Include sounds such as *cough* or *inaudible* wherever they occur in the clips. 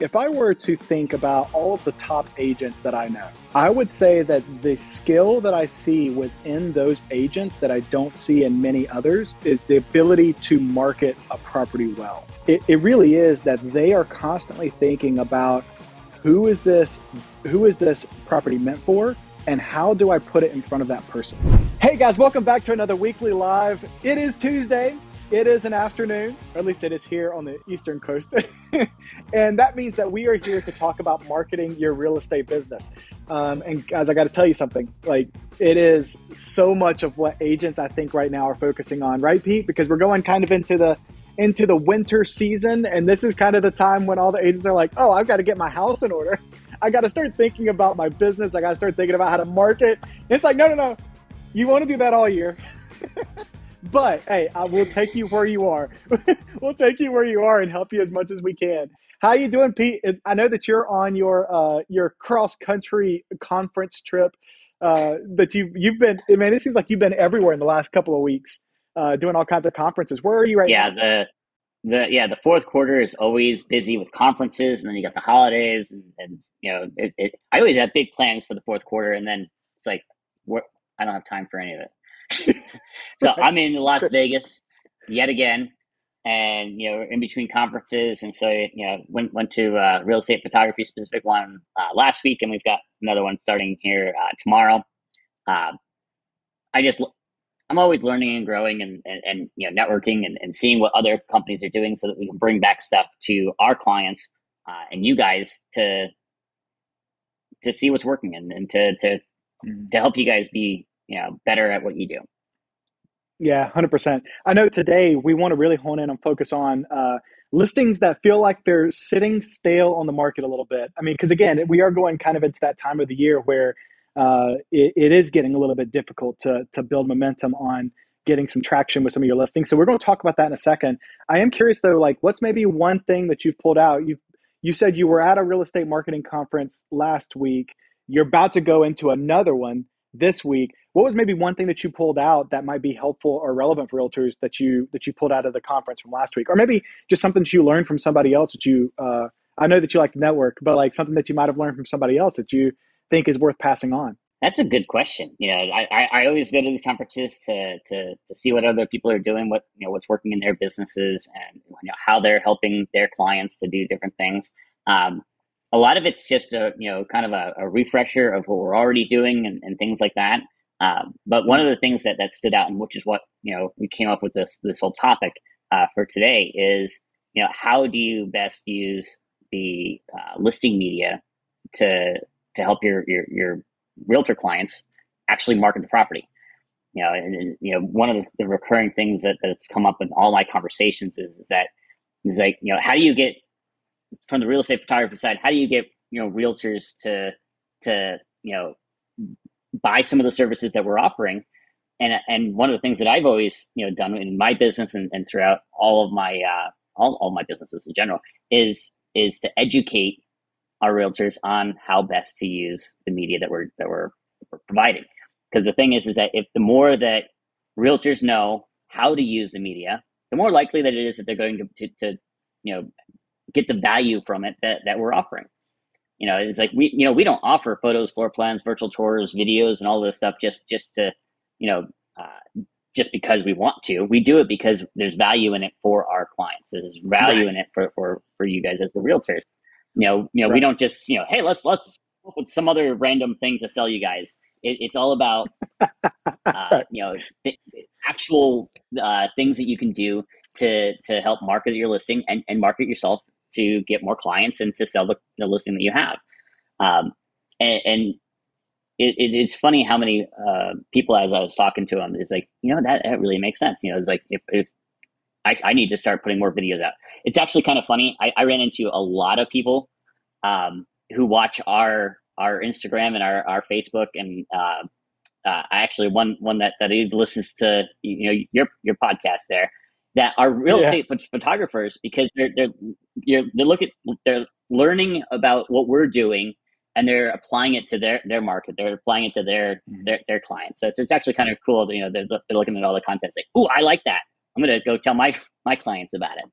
if I were to think about all of the top agents that I know, I would say that the skill that I see within those agents that I don't see in many others is the ability to market a property well. It, it really is that they are constantly thinking about who is this who is this property meant for and how do I put it in front of that person? Hey guys, welcome back to another weekly live. It is Tuesday. It is an afternoon, or at least it is here on the Eastern Coast. *laughs* and that means that we are here to talk about marketing your real estate business. Um, and guys, I got to tell you something. Like, it is so much of what agents I think right now are focusing on, right, Pete? Because we're going kind of into the into the winter season, and this is kind of the time when all the agents are like, "Oh, I've got to get my house in order. *laughs* I got to start thinking about my business. I got to start thinking about how to market." And it's like, no, no, no. You want to do that all year. *laughs* But hey, I will take you where you are. *laughs* we'll take you where you are and help you as much as we can. How you doing, Pete? I know that you're on your uh, your cross country conference trip. Uh, that you you've been. I mean, it seems like you've been everywhere in the last couple of weeks, uh, doing all kinds of conferences. Where are you right yeah, now? Yeah, the the yeah the fourth quarter is always busy with conferences, and then you got the holidays, and, and you know, it, it, I always have big plans for the fourth quarter, and then it's like, I don't have time for any of it so I'm in Las Vegas yet again, and you know, in between conferences, and so you know, went went to uh, real estate photography specific one uh, last week, and we've got another one starting here uh, tomorrow. Uh, I just I'm always learning and growing and, and, and you know networking and, and seeing what other companies are doing so that we can bring back stuff to our clients uh, and you guys to to see what's working and, and to to to help you guys be you know better at what you do. Yeah 100% i know today we want to really hone in and focus on uh, listings that feel like they're sitting stale on the market a little bit. I mean because again we are going kind of into that time of the year where uh, it, it is getting a little bit difficult to, to build momentum on getting some traction with some of your listings. So we're going to talk about that in a second. I am curious though like what's maybe one thing that you've pulled out? You you said you were at a real estate marketing conference last week. You're about to go into another one this week what was maybe one thing that you pulled out that might be helpful or relevant for realtors that you that you pulled out of the conference from last week? Or maybe just something that you learned from somebody else that you uh, i know that you like to network but like something that you might have learned from somebody else that you think is worth passing on. That's a good question. You know i i, always go to these conferences to, to to see what other people are doing what you know what's working in their businesses and you know how they're helping their clients to do different things. Um, a lot of it's just a you know kind of a, a refresher of what we're already doing and, and things like that um, but one of the things that, that stood out, and which is what you know we came up with this this whole topic uh, for today, is you know how do you best use the uh, listing media to to help your your your realtor clients actually market the property. You know, and, and you know one of the, the, recurring things that, that's come up in all my conversations is is that is like you know how do you get from the real estate photographer side how do you get you know realtors to to you know buy some of the services that we're offering. And, and one of the things that I've always you know done in my business and, and throughout all of my uh, all, all my businesses in general is is to educate our realtors on how best to use the media that we're that we're, we're providing. Because the thing is, is that if the more that realtors know how to use the media, the more likely that it is that they're going to, to, to you know get the value from it that, that we're offering you know it's like we you know we don't offer photos floor plans virtual tours videos and all this stuff just just to you know uh, just because we want to we do it because there's value in it for our clients there's value right. in it for, for for you guys as the realtors you know you know right. we don't just you know hey let's let's with some other random thing to sell you guys it, it's all about *laughs* uh, you know th- actual uh, things that you can do to to help market your listing and, and market yourself to get more clients and to sell the, the listing that you have. Um, and, and it, it, it's funny how many uh, people, as I was talking to them, is like, you know, that, that really makes sense. You know, it's like if, if I, I need to start putting more videos out. It's actually kind of funny. I, I ran into a lot of people um, who watch our our Instagram and our, our Facebook and uh, uh, I actually one one that that listens to you know your your podcast there that are real yeah. estate photographers because they're they're you're, they're looking they're learning about what we're doing and they're applying it to their their market. They're applying it to their mm-hmm. their, their clients. So it's, it's actually kind of cool. That, you know, they're, they're looking at all the content. Like, oh, I like that. I'm gonna go tell my my clients about it.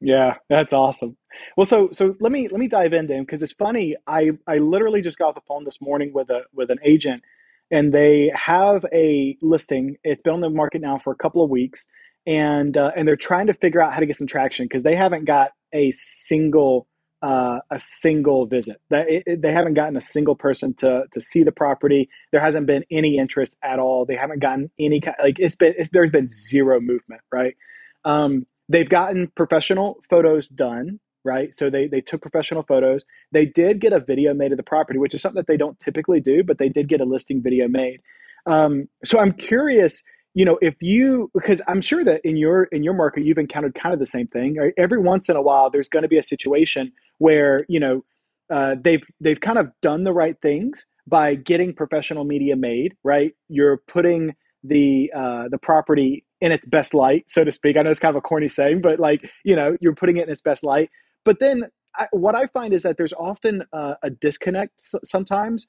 Yeah, that's awesome. Well, so so let me let me dive into them because it's funny. I I literally just got off the phone this morning with a with an agent, and they have a listing. It's been on the market now for a couple of weeks, and uh, and they're trying to figure out how to get some traction because they haven't got a single uh, a single visit. It, they haven't gotten a single person to to see the property. There hasn't been any interest at all. They haven't gotten any kind like it's been it's, there's been zero movement, right? Um, they've gotten professional photos done, right? So they they took professional photos. They did get a video made of the property, which is something that they don't typically do, but they did get a listing video made. Um, so I'm curious you know if you because i'm sure that in your in your market you've encountered kind of the same thing right? every once in a while there's going to be a situation where you know uh, they've they've kind of done the right things by getting professional media made right? You're putting the uh, the property in its best light so to speak. I know it's kind of a corny saying but like you know you're putting it in its best light. But then I, what i find is that there's often uh, a disconnect sometimes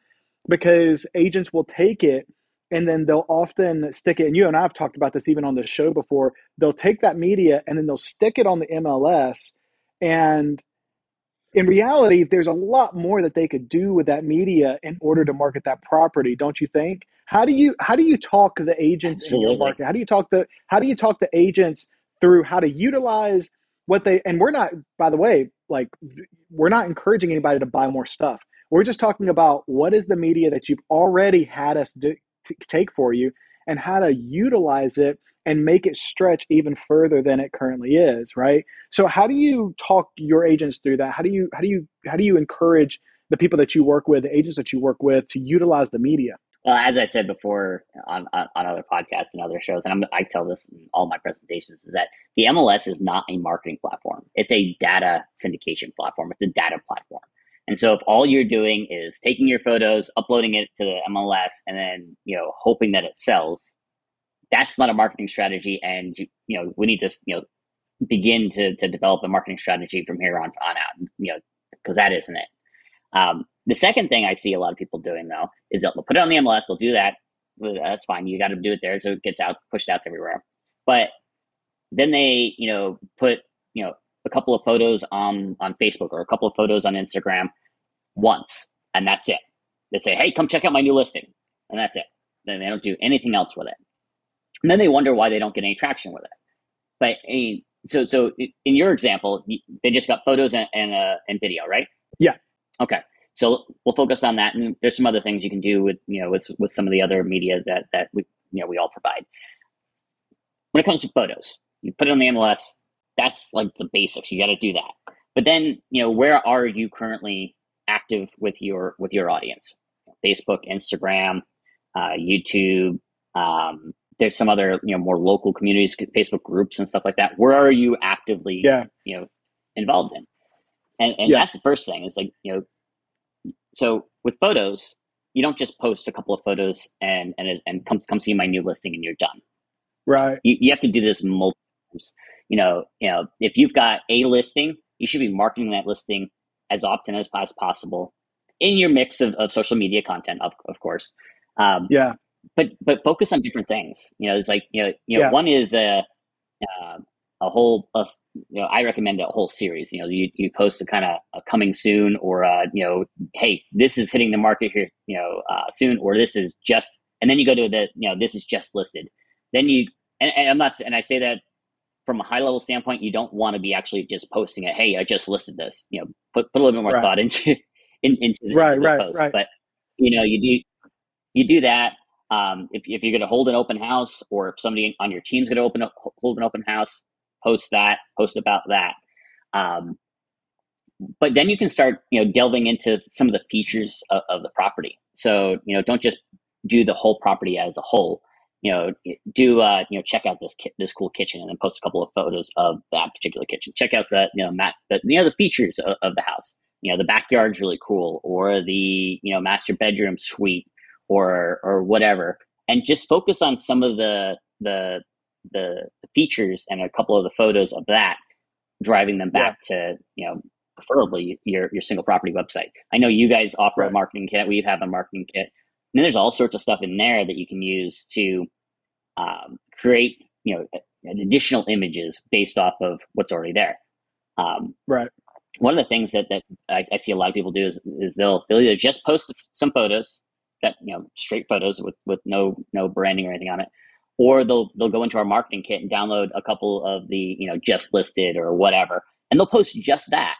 because agents will take it and then they'll often stick it and you and i've talked about this even on the show before they'll take that media and then they'll stick it on the mls and in reality there's a lot more that they could do with that media in order to market that property don't you think? How do you how do you talk the agents Absolutely. in your market? How do you talk the how do you talk to agents through how to utilize what they and we're not by the way like we're not encouraging anybody to buy more stuff. We're just talking about what is the media that you've already had us do, take for you and how to utilize it and make it stretch even further than it currently is right? So how do you talk your agents through that? How do you how do you how do you encourage the people that you work with the agents that you work with to utilize the media? Well as i said before on, on, other podcasts and other shows and I'm, i tell this in all my presentations is that the mls is not a marketing platform. It's a data syndication platform. It's a data platform and so if all you're doing is taking your photos, uploading it to the MLS, and then you know hoping that it sells, that's not a marketing strategy. And you, know we need to you know begin to to develop a marketing strategy from here on on out. You know because that isn't it. Um, the second thing I see a lot of people doing though is they'll put it on the MLS. They'll do that. That's fine. You got to do it there so it gets out, pushed out everywhere. But then they, you know, put you know a couple of photos on on Facebook or a couple of photos on Instagram once, and that's it. They say, "Hey, come check out my new listing," and that's it. Then they don't do anything else with it, and then they wonder why they don't get any traction with it. But I mean, so so in your example, they just got photos and and, uh, and video, right? Yeah. Okay. So we'll focus on that, and there's some other things you can do with you know with with some of the other media that that we you know we all provide. When it comes to photos, you put it on the MLS that's like the basics. You got to do that. But then, you know, where are you currently active with your with your audience? Facebook, Instagram, uh, YouTube. Um, there's some other, you know, more local communities, Facebook groups and stuff like that. Where are you actively, yeah. you know, involved in? And and yeah. that's the first thing. Is like, you know, so with photos, you don't just post a couple of photos and and and come come see my new listing and you're done. Right. You, you have to do this multiple times you know, you know, if you've got a listing, you should be marketing that listing as often as, as possible in your mix of, of social media content, of, of course. Um, yeah. But but focus on different things. You know, it's like you know, you know, yeah. one is a uh, a whole. A, you know, I recommend a whole series. You know, you you post a kind of a coming soon, or a, you know, hey, this is hitting the market here, you know, uh, soon, or this is just, and then you go to the, you know, this is just listed. Then you, and, and I'm not, and I say that from a high level standpoint, you don't want to be actually just posting it. Hey, I just listed this. You know, put put a little bit more right. thought into in, into the, right, the right, post. Right. But you know, you do you do that. Um, if if you're going to hold an open house, or if somebody on your team's going to open up, hold an open house, post that, post about that. Um, but then you can start, you know, delving into some of the features of, of the property. So you know, don't just do the whole property as a whole you know, do uh, you know, check out this ki- this cool kitchen, and then post a couple of photos of that particular kitchen. Check out the you know, mat, the you know, the features of, of the house. You know, the backyard's really cool, or the you know, master bedroom suite, or or whatever, and just focus on some of the the the features and a couple of the photos of that, driving them back yeah. to you know, preferably your your single property website. I know you guys offer right. a marketing kit. We have a marketing kit. And then there's all sorts of stuff in there that you can use to um, create, you know, additional images based off of what's already there. Um, right. One of the things that, that I, I, see a lot of people do is, is they'll they'll either just post some photos that you know straight photos with, with no no branding or anything on it, or they'll they'll go into our marketing kit and download a couple of the you know just listed or whatever, and they'll post just that.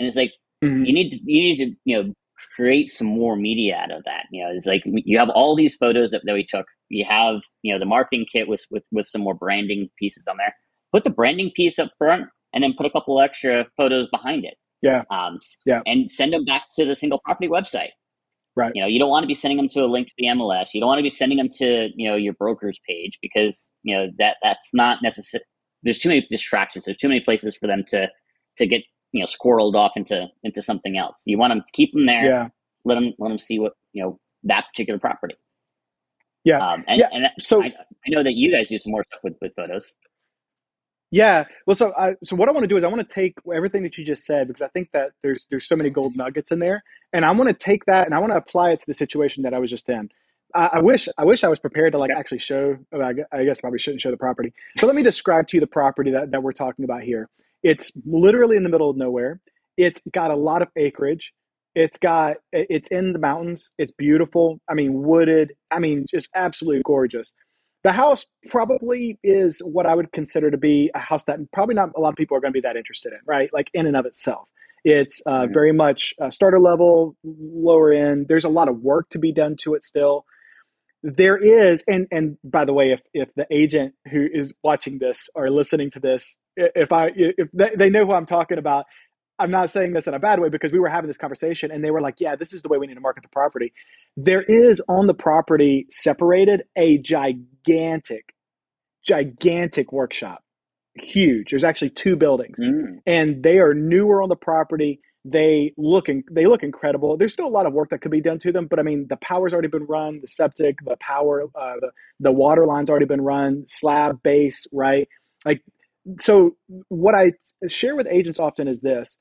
And it's like mm-hmm. you need to you need to you know create some more media out of that. You know, it's like you have all these photos that, that we took. You have you know the marketing kit with with with some more branding pieces on there. Put the branding piece up front, and then put a couple extra photos behind it. Yeah. Um, yeah. And send them back to the single property website. Right. You know, you don't want to be sending them to a link to the MLS. You don't want to be sending them to you know your broker's page because you know that that's not necessary. There's too many distractions. There's too many places for them to to get you know squirreled off into into something else. You want them to keep them there. Yeah. Let them let them see what you know that particular property. Yeah. Um, and, yeah. and so I, I know that you guys do some more stuff with with photos. Yeah. Well, so I, so what I want to do is I want to take everything that you just said because I think that there's there's so many gold nuggets in there, and I want to take that and I want to apply it to the situation that I was just in. I, I wish I wish I was prepared to like actually show. I guess I probably shouldn't show the property. So let me describe to you the property that, that we're talking about here. It's literally in the middle of nowhere. It's got a lot of acreage. It's got it's in the mountains. It's beautiful. I mean, wooded. I mean, just absolutely gorgeous. The house probably is what I would consider to be a house that probably not a lot of people are going to be that interested in, right? Like in and of itself. It's uh, very much a starter level, lower end. There's a lot of work to be done to it still. There is, and and by the way, if if the agent who is watching this or listening to this, if I if they know who I'm talking about, I'm not saying this in a bad way because we were having this conversation and they were like, yeah, this is the way we need to market the property. There is on the property separated a gigantic, gigantic workshop. Huge. There's actually two buildings mm. and they are newer on the property. They look in, they look incredible. There's still a lot of work that could be done to them, but I mean, the power's already been run, the septic, the power, uh, the, the water line's already been run, slab base, right? Like, so what I share with agents often is this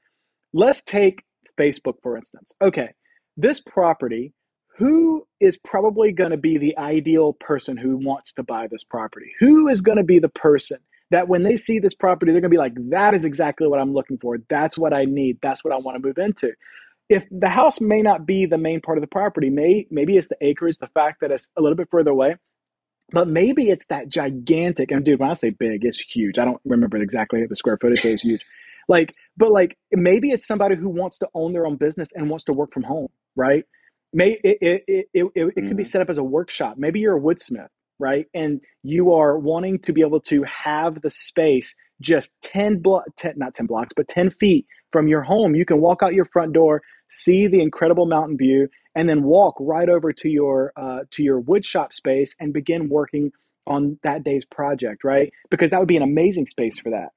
Let's take Facebook, for instance. Okay, this property, who is probably going to be the ideal person who wants to buy this property? Who is going to be the person that when they see this property, they're going to be like, that is exactly what I'm looking for. That's what I need. That's what I want to move into. If the house may not be the main part of the property, may maybe it's the acreage, the fact that it's a little bit further away, but maybe it's that gigantic. And dude, when I say big, it's huge. I don't remember exactly the square footage, but it's huge. Like, but like maybe it's somebody who wants to own their own business and wants to work from home, right? May it it it, it, it, it can be mm-hmm. set up as a workshop. Maybe you're a woodsmith, right? And you are wanting to be able to have the space just 10 block 10 not 10 blocks but 10 feet from your home you can walk out your front door see the incredible mountain view and then walk right over to your uh, to your wood shop space and begin working on that day's project right because that would be an amazing space for that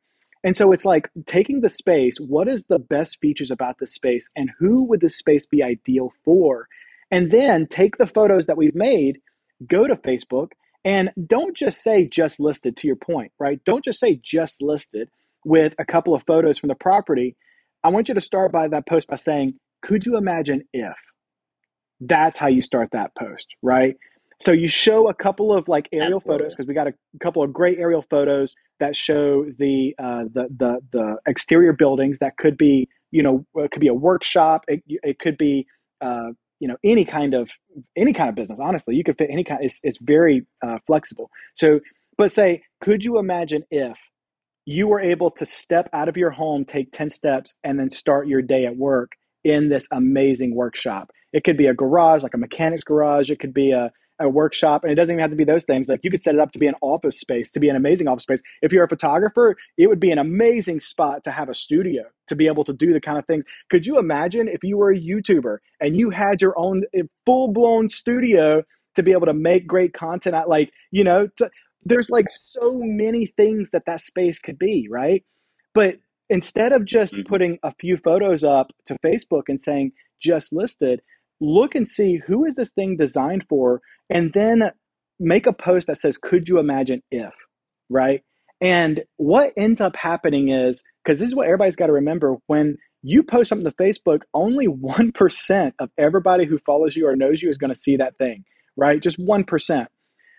and so it's like taking the space, what is the best features about this space and who would this space be ideal for? And then take the photos that we've made, go to Facebook, and don't just say just listed to your point, right? Don't just say just listed with a couple of photos from the property. I want you to start by that post by saying, could you imagine if? That's how you start that post, right? So you show a couple of like aerial photos because we got a couple of great aerial photos that show the uh, the the the exterior buildings that could be you know it could be a workshop it, it could be uh, you know any kind of any kind of business honestly you could fit any kind it's, it's very uh, flexible. So but say could you imagine if you were able to step out of your home take 10 steps and then start your day at work in this amazing workshop? It could be a garage like a mechanic's garage. It could be a a workshop, and it doesn't even have to be those things. Like you could set it up to be an office space, to be an amazing office space. If you're a photographer, it would be an amazing spot to have a studio to be able to do the kind of things. Could you imagine if you were a YouTuber and you had your own eh, full blown studio to be able to make great content? At like you know, to, there's like so many things that that space could be, right? But instead of just mm-hmm. putting a few photos up to Facebook and saying just listed, look and see who is this thing designed for and then make a post that says could you imagine if right? And what ends up happening is because this is what everybody's got to remember when you post something to facebook only 1% of everybody who follows you or knows you is going to see that thing right? Just 1%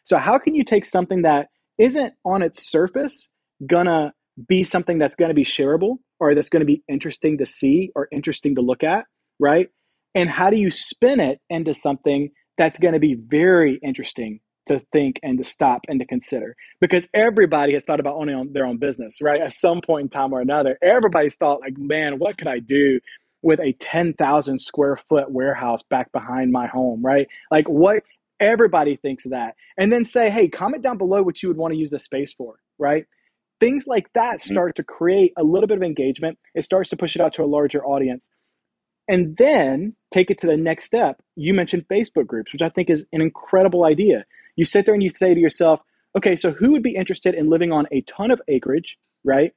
so how can you take something that isn't on its surface gonna be something that's going to be shareable or that's going to be interesting to see or interesting to look at, right? And how do you spin it into something that's going to be very interesting to think and to stop and to consider? Because everybody has thought about owning their own business, right? At some point in time or another, everybody's thought, like, man, what could I do with a 10,000 square foot warehouse back behind my home, right? Like, what everybody thinks of that. And then say, hey, comment down below what you would want to use the space for, right? Things like that mm-hmm. start to create a little bit of engagement. It starts to push it out to a larger audience. And then take it to the next step. You mentioned Facebook groups, which I think is an incredible idea. You sit there and you say to yourself, okay, so who would be interested in living on a ton of acreage, right?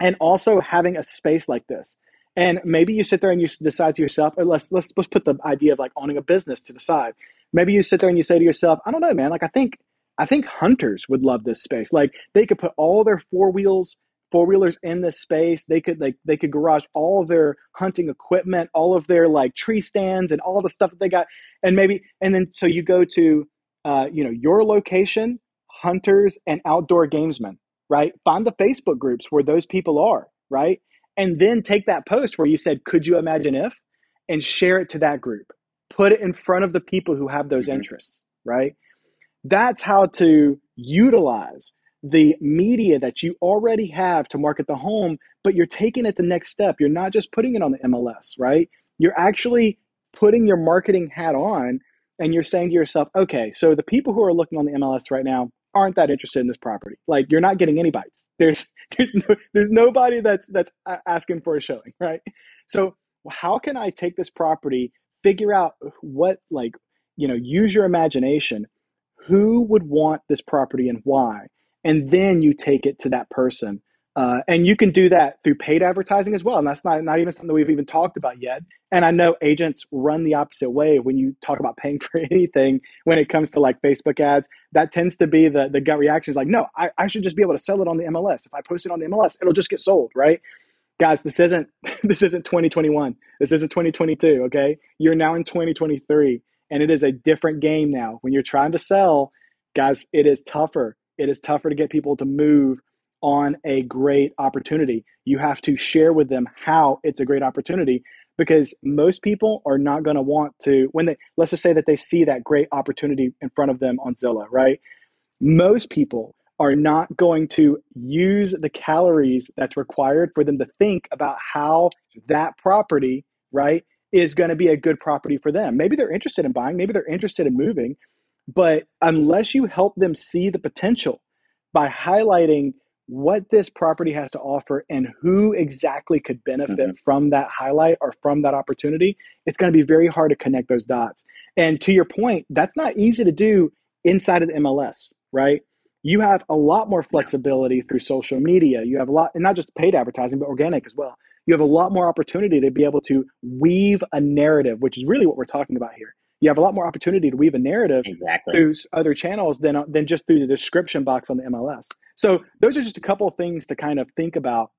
And also having a space like this. And maybe you sit there and you decide to yourself, let's let's let's put the idea of like owning a business to the side. Maybe you sit there and you say to yourself, I don't know, man. Like I think I think hunters would love this space. Like they could put all their four wheels four wheelers in this space. They could like they could garage all their hunting equipment, all of their like tree stands and all the stuff that they got. And maybe and then so you go to uh, you know your location, hunters and outdoor gamesmen, right? Find the Facebook groups where those people are, right? and then take that post where you said, Could you imagine if? and share it to that group. Put it in front of the people who have those mm-hmm. interests, right? That's how to utilize the media that you already have to market the home, but you're taking it the next step. You're not just putting it on the MLS, right? You're actually putting your marketing hat on and you're saying to yourself, okay, so the people who are looking on the MLS right now, aren't that interested in this property. Like you're not getting any bites. There's *laughs* there's no, there's nobody that's that's asking for a showing, right? So how can I take this property, figure out what like you know, use your imagination. Who would want this property and why? And then you take it to that person uh, and you can do that through paid advertising as well. And that's not, not even something we've even talked about yet. And I know agents run the opposite way when you talk about paying *laughs* for anything when it comes to like Facebook ads. That tends to be the, the gut reaction is like, no, I, I should just be able to sell it on the MLS. If I post it on the MLS, it'll just get sold, right? Guys, this isn't *laughs* this isn't 2021. This isn't 2022, okay? You're now in 2023 and it is a different game now. When you're trying to sell, guys, it is tougher. It is tougher to get people to move on a great opportunity. You have to share with them how it's a great opportunity because most people are not going to want to when they let's just say that they see that great opportunity in front of them on Zillow, right? Most people are not going to use the calories that's required for them to think about how that property, right, is going to be a good property for them. Maybe they're interested in buying, maybe they're interested in moving, but unless you help them see the potential by highlighting what this property has to offer and who exactly could benefit mm-hmm. from that highlight or from that opportunity, it's going to be very hard to connect those dots. And to your point, that's not easy to do inside of the MLS, right? You have a lot more flexibility through social media. You have a lot, and not just paid advertising, but organic as well. You have a lot more opportunity to be able to weave a narrative, which is really what we're talking about here you have a lot more opportunity to weave a narrative exactly. through other channels than uh, than just through the description box on the MLS. So those are just a couple of things to kind of think about.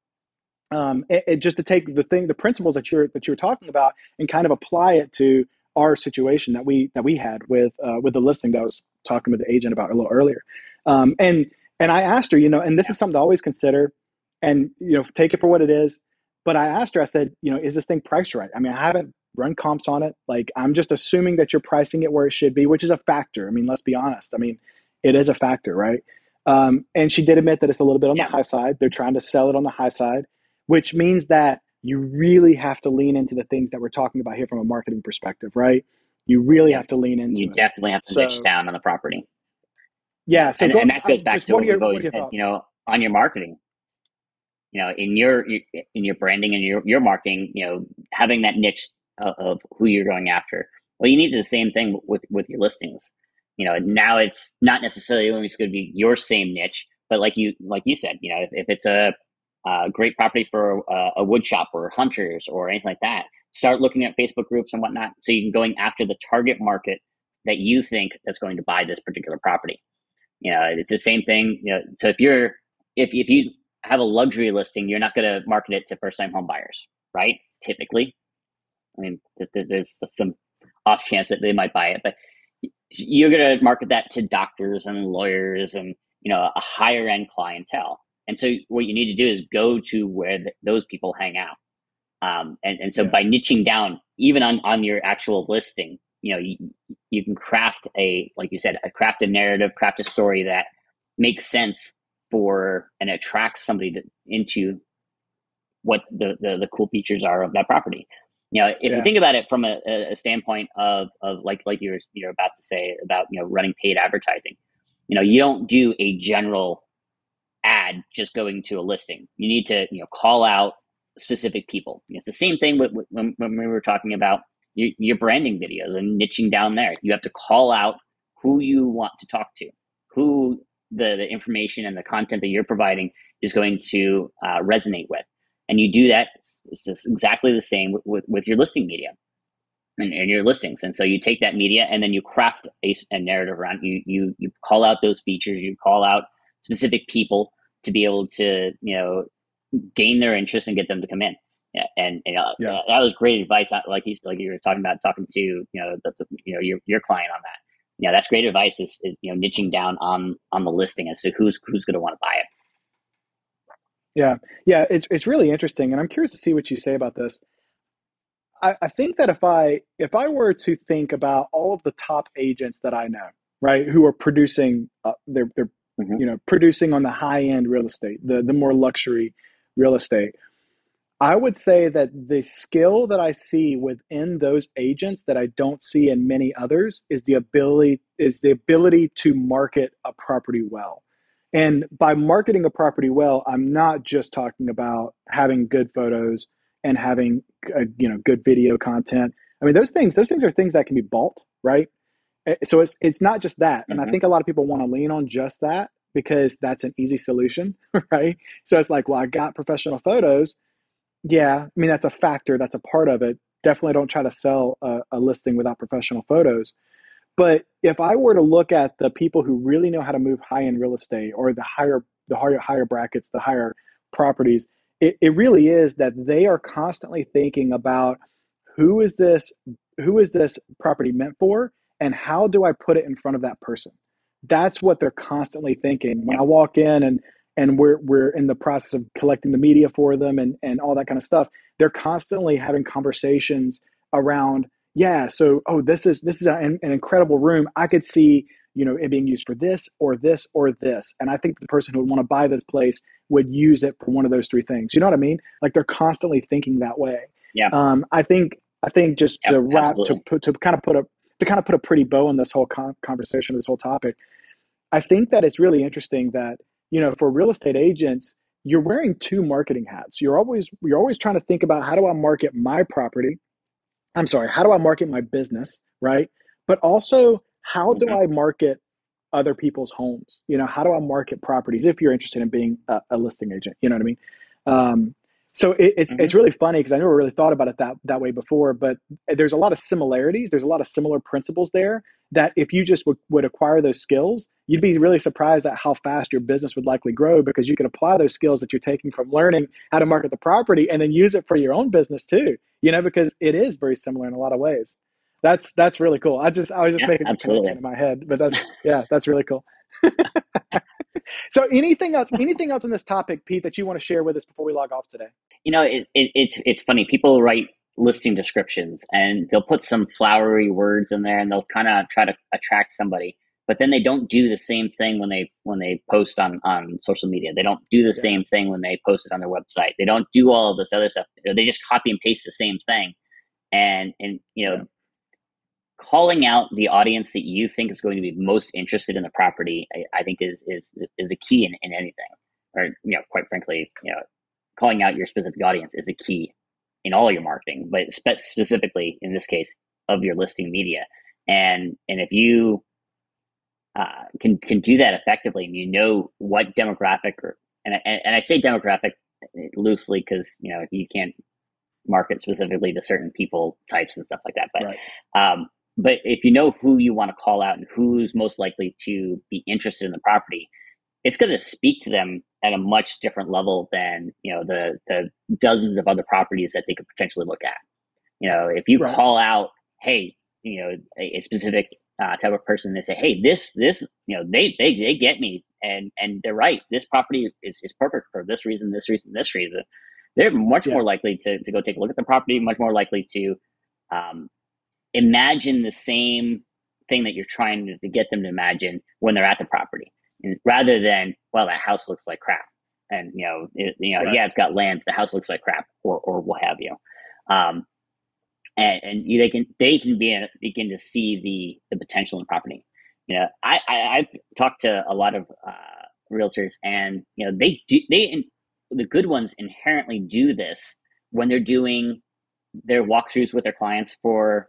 Um, it, it just to take the thing, the principles that you're that you're talking about, and kind of apply it to our situation that we that we had with uh, with the listing that I was talking with the agent about a little earlier. Um, and and I asked her, you know, and this is something to always consider, and you know, take it for what it is. But I asked her, I said, you know, is this thing priced right? I mean, I haven't run comps on it. Like I'm just assuming that you're pricing it where it should be, which is a factor. I mean, let's be honest. I mean, it is a factor, right? Um, and she did admit that it's a little bit on yeah. the high side. They're trying to sell it on the high side, which means that you really have to lean into the things that we're talking about here from a marketing perspective, right? You really yeah. have to lean into. You it. definitely have to so, niche down on the property. Yeah, so and, and that goes back to what we've always said. You know, on your marketing, you know, in your in your branding and your your marketing, you know, having that niche of, who you're going after. Well, you need the same thing with with your listings. You know, now it's not necessarily always going to be your same niche, but like you like you said, you know, if, if it's a, a, great property for a, a wood shop or hunters or anything like that, start looking at Facebook groups and whatnot, so you can going after the target market that you think that's going to buy this particular property. You know, it's the same thing. You know, so if you're if if you have a luxury listing, you're not going to market it to first time home buyers, right? Typically, mean, there's some off chance that they might buy it, but you're going to market that to doctors and lawyers and you know a higher end clientele. And so what you need to do is go to where the, those people hang out. Um, and, and so yeah. by niching down, even on, on your actual listing, you know, you, you can craft a, like you said, a craft a narrative, craft a story that makes sense for and attracts somebody to, into what the, the, the cool features are of that property. You know, if yeah. you think about it from a, a standpoint of, of like like you were you're about to say about you know running paid advertising, you know, you don't do a general ad just going to a listing. You need to you know call out specific people. It's the same thing with, with when, when we were talking about your, your branding videos and niching down there. You have to call out who you want to talk to, who the, the information and the content that you're providing is going to uh, resonate with. And you do that, it's, it's exactly the same with, with, with your listing media and, and, your listings. And so you take that media and then you craft a, a narrative around you, you, you call out those features, you call out specific people to be able to, you know, gain their interest and get them to come in. Yeah, and, and uh, yeah. that was great advice. Like you, like you were talking about, talking to you know the, the, you know your your client on that. You know that's great advice. Is, is you know niching down on on the listing as to who's who's going to want to buy it. Yeah, yeah, it's it's really interesting, and I'm curious to see what you say about this. I, I think that if I if I were to think about all of the top agents that I know, right, who are producing, uh, they're they're mm-hmm. you know producing on the high end real estate, the the more luxury real estate. I would say that the skill that I see within those agents that I don't see in many others is the ability is the ability to market a property well. And by marketing a property well, I'm not just talking about having good photos and having uh, you know good video content. I mean, those things those things are things that can be bought, right? Eh, so it's it's not just that. And mm-hmm. I think a lot of people want to lean on just that because that's an easy solution, *laughs* right? So it's like, well, I got professional photos. Yeah, I mean that's a factor, that's a part of it. Definitely don't try to sell a, a listing without professional photos. But if I were to look at the people who really know how to move high end real estate or the higher the higher higher brackets, the higher properties, it, it really is that they are constantly thinking about who is this who is this property meant for and how do I put it in front of that person? That's what they're constantly thinking. When I walk in and and we're we're in the process of collecting the media for them and and all that kind of stuff, they're constantly having conversations around yeah so oh this is this is an, an incredible room. I could see you know it being used for this or this or this and i think the person who would want to buy this place would use it for one of those three things you know what i mean? Like they're constantly thinking that way. Yeah. Um i think i think just yep, to wrap absolutely. to put to kind of put a to kind of put a pretty bow on this whole con- conversation this whole topic i think that it's really interesting that you know for real estate agents you're wearing two marketing hats. You're always you're always trying to think about how do i market my property I'm sorry, how do I market my business, right? But also, how do I market other people's homes? You know, how do I market properties if you're interested in being a, a listing agent? You know what I mean? Um, so it, it's mm-hmm. it's really funny because I never really thought about it that that way before. But there's a lot of similarities. There's a lot of similar principles there. That if you just w- would acquire those skills, you'd be really surprised at how fast your business would likely grow because you could apply those skills that you're taking from learning how to market the property and then use it for your own business too. You know, because it is very similar in a lot of ways. That's that's really cool. I just I was just yeah, making a connection in my head, but that's *laughs* yeah, that's really cool. *laughs* *laughs* so anything else anything else on this topic pete that you want to share with us before we log off today? You know it, it, it's it's funny people write listing descriptions and they'll put some flowery words in there and they'll kind of try to attract somebody but then they don't do the same thing when they when they post on on social media. They don't do the yeah. same thing when they post it on their website. They don't do all of this other stuff. They just copy and paste the same thing and and you know calling out the audience that you think is going to be most interested in the property, I, I think is is is the key in, in anything. Or you know, quite frankly, you know, calling out your specific audience is a key in all your marketing, but spe- specifically in this case of your listing media. And and if you uh, can can do that effectively, and you know what demographic, or and I, and I say demographic loosely because you know you can't market specifically to certain people types and stuff like that. But right. um, but if you know who you want to call out and who's most likely to be interested in the property, it's going to speak to them at a much different level than you know the the dozens of other properties that they could potentially look at. You know, if you right. call out, hey, you know, a, a specific uh, type of person, they say, hey, this this you know, they they they get me, and and they're right. This property is, is perfect for this reason, this reason, this reason. They're much yeah. more likely to, to go take a look at the property, much more likely to um, imagine the same thing that you're trying to, get them to imagine when they're at the property, and rather than well, that house looks like crap, and you know, it, you know, right. yeah, it's got land, the house looks like crap, or or what have you. Um, and, and they can they can be begin to see the the potential in property. You know, I, I have talked to a lot of uh, realtors, and you know they do they the good ones inherently do this when they're doing their walkthroughs with their clients for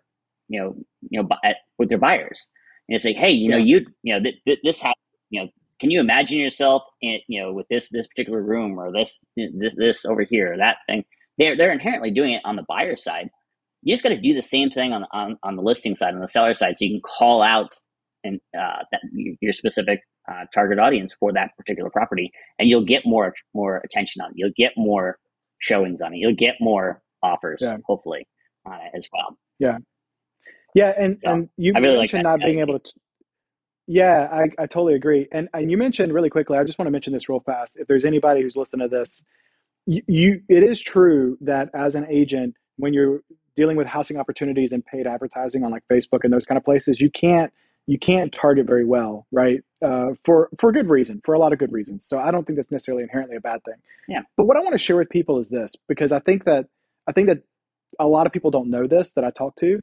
you know you know at, with their buyers. And say, hey, you yeah. know, you you know th- th- this ha- you know can you imagine yourself in you know with this this particular room or this this this over here that thing they're they're inherently doing it on the buyer side you just got to do the same thing on, on on the listing side on the seller side so you can call out and uh, that your specific uh, target audience for that particular property and you'll get more more attention on it you'll get more showings on it you'll get more offers yeah. hopefully on it as well yeah yeah and so, and you really mentioned like not being able to yeah I, I totally agree and and you mentioned really quickly i just want to mention this real fast if there's anybody who's listening to this you, you it is true that as an agent when you're dealing with housing opportunities and paid advertising on like Facebook and those kind of places, you can't you can't target very well, right? Uh, for for good reason, for a lot of good reasons. So I don't think that's necessarily inherently a bad thing. Yeah. But what I want to share with people is this, because I think that I think that a lot of people don't know this that I talk to.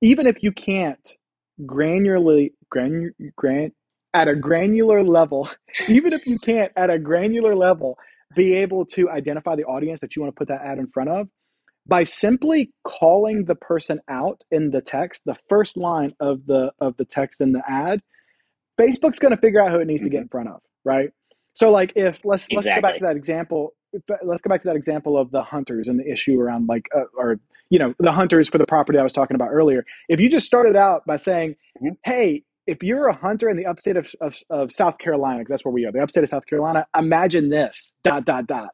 Even if you can't granularly gran, gran at a granular level, *laughs* even if you can't at a granular level be able to identify the audience that you want to put that ad in front of, by simply calling the person out in the text, the first line of the of the text in the ad, Facebook's going to figure out who it needs to get mm-hmm. in front of, right? So like if let's exactly. let's go back to that example. Let's go back to that example of the hunters and the issue around like uh, or you know the hunters for the property I was talking about earlier. If you just started out by saying, mm-hmm. "Hey, if you're a hunter in the upstate of, of, of South Carolina, because that's where we are, the upstate of South Carolina, imagine this dot dot dot."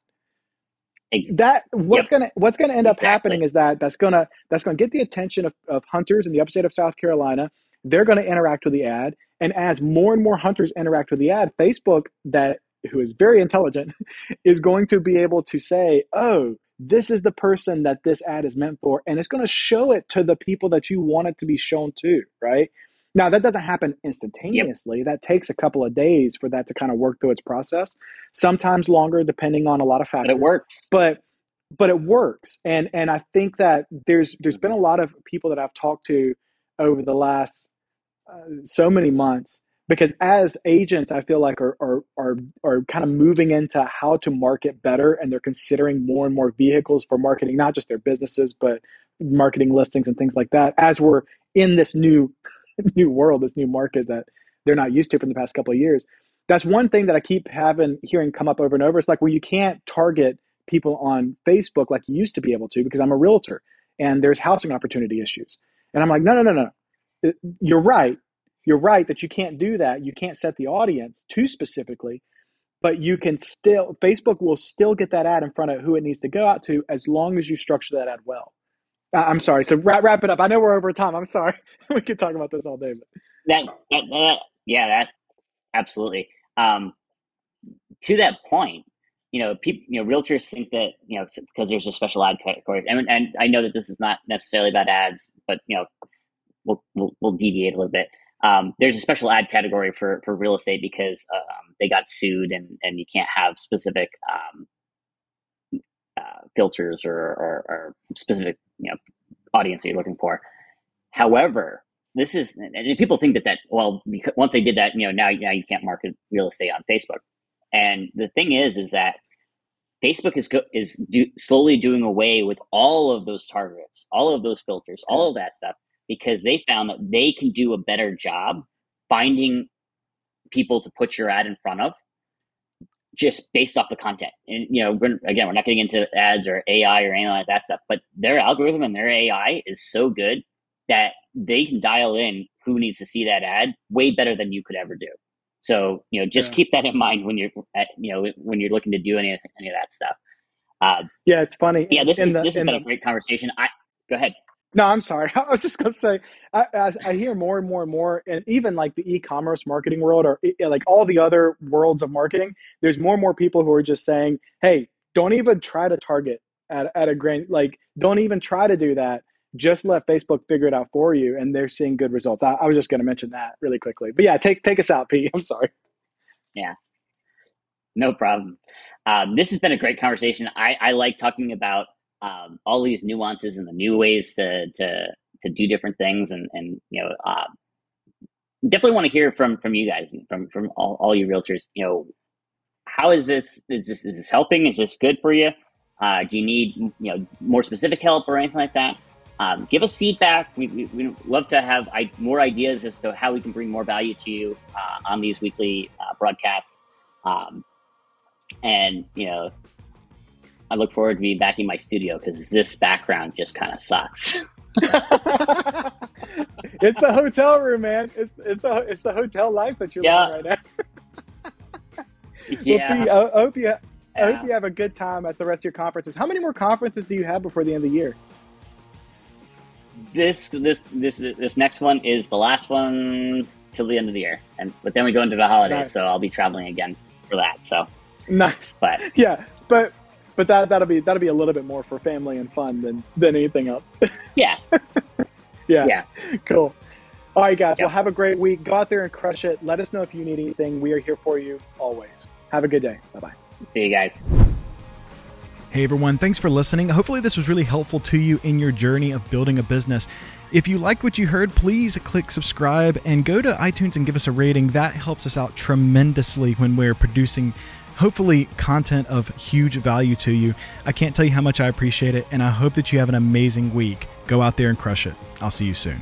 that what's yep. gonna what's gonna end exactly. up happening is that that's gonna that's gonna get the attention of, of hunters in the upstate of South Carolina. They're gonna interact with the ad, and as more and more hunters interact with the ad, Facebook that who is very intelligent *laughs* is going to be able to say, oh, this is the person that this ad is meant for, and it's going to show it to the people that you want it to be shown to, right? Now, that doesn't happen instantaneously. Yep. That takes a couple of days for that to kind of work through its process. Sometimes longer, depending on a lot of factors. But it works. But but it works, and and I think that there's there's been a lot of people that I've talked to over the last uh, so many months because as agents i feel like are, are are are kind of moving into how to market better and they're considering more and more vehicles for marketing not just their businesses but marketing listings and things like that as we're in this new *laughs* new world, this new market that they're not used to from the past couple of years. That's one thing that I keep having hearing come up over and over. It's like, well, you can't target people on Facebook like you used to be able to because I'm a realtor and there's housing opportunity issues. And I'm like, no, no, no, no. You're right. You're right that you can't do that. You can't set the audience too specifically, but you can still, Facebook will still get that ad in front of who it needs to go out to as long as you structure that ad well. I'm sorry. So wrap, wrap it up. I know we're over time. I'm sorry. *laughs* we could talk about this all day. But. That, that, that yeah, that absolutely. Um, to that point, you know, people, you know, realtors think that you know because there's a special ad category, and and I know that this is not necessarily about ads, but you know, we'll we'll, we'll deviate a little bit. Um, there's a special ad category for for real estate because um, they got sued, and and you can't have specific um, uh, filters or, or, or, specific you know audience that you're looking for. However, this is and people think that that well once they did that you know now now you can't market real estate on Facebook. And the thing is is that Facebook is go, is do, slowly doing away with all of those targets, all of those filters, all of that stuff because they found that they can do a better job finding people to put your ad in front of just based off the content. And you know, we're, again, we're not getting into ads or AI or anything like that stuff, but their algorithm and their AI is so good that they can dial in who needs to see that ad way better than you could ever do. So you know, just yeah. keep that in mind when you're at, you know when you're looking to do any any of that stuff. Uh, yeah, it's funny. Yeah, this is the, this has been the, a great conversation. I go ahead. No, I'm sorry. *laughs* I was just gonna say I, I, I, hear more and more and more, and even like the e-commerce marketing world, or like all the other worlds of marketing. There's more and more people who are just saying, "Hey, don't even try to target at at a grain. Like, don't even try to do that. Just let Facebook figure it out for you." And they're seeing good results. I, I was just gonna mention that really quickly. But yeah, take take us out, Pete. *laughs* I'm sorry. Yeah, no problem. Um, this has been a great conversation. I, I like talking about um, all these nuances and the new ways to to to do different things and and you know uh, definitely want to hear from from you guys from from all, all you realtors you know how is this is this is this helping? Is this good for you? Uh, do you need you know more specific help or anything like that? Um, give us feedback. We, we, we love to have I, more ideas as to how we can bring more value to you uh, on these weekly uh, broadcasts. Um, and you know I look forward to being back in my studio because this background just kind of sucks. *laughs* it's the hotel room, man. It's it's the it's the hotel life that you're yeah. living right now. yeah. Well, I hope you I yeah. hope you have a good time at the rest of your conferences. How many more conferences do you have before the end of the year? This this this this next one is the last one till the end of the year, and but then we go into the holidays, nice. so I'll be traveling again for that. So nice, but *laughs* yeah, but but that that'll be that'll be a little bit more for family and fun than than anything else. *laughs* Yeah. yeah. Yeah. Cool. All right, guys. Yep. Well, have a great week. Go out there and crush it. Let us know if you need anything. We are here for you always. Have a good day. Bye bye. See you guys. Hey everyone, thanks for listening. Hopefully, this was really helpful to you in your journey of building a business. If you like what you heard, please click subscribe and go to iTunes and give us a rating. That helps us out tremendously when we're producing hopefully content of huge value to you. I can't tell you how much I appreciate it, and I hope that you have an amazing week. Go out there and crush it. I'll see you soon.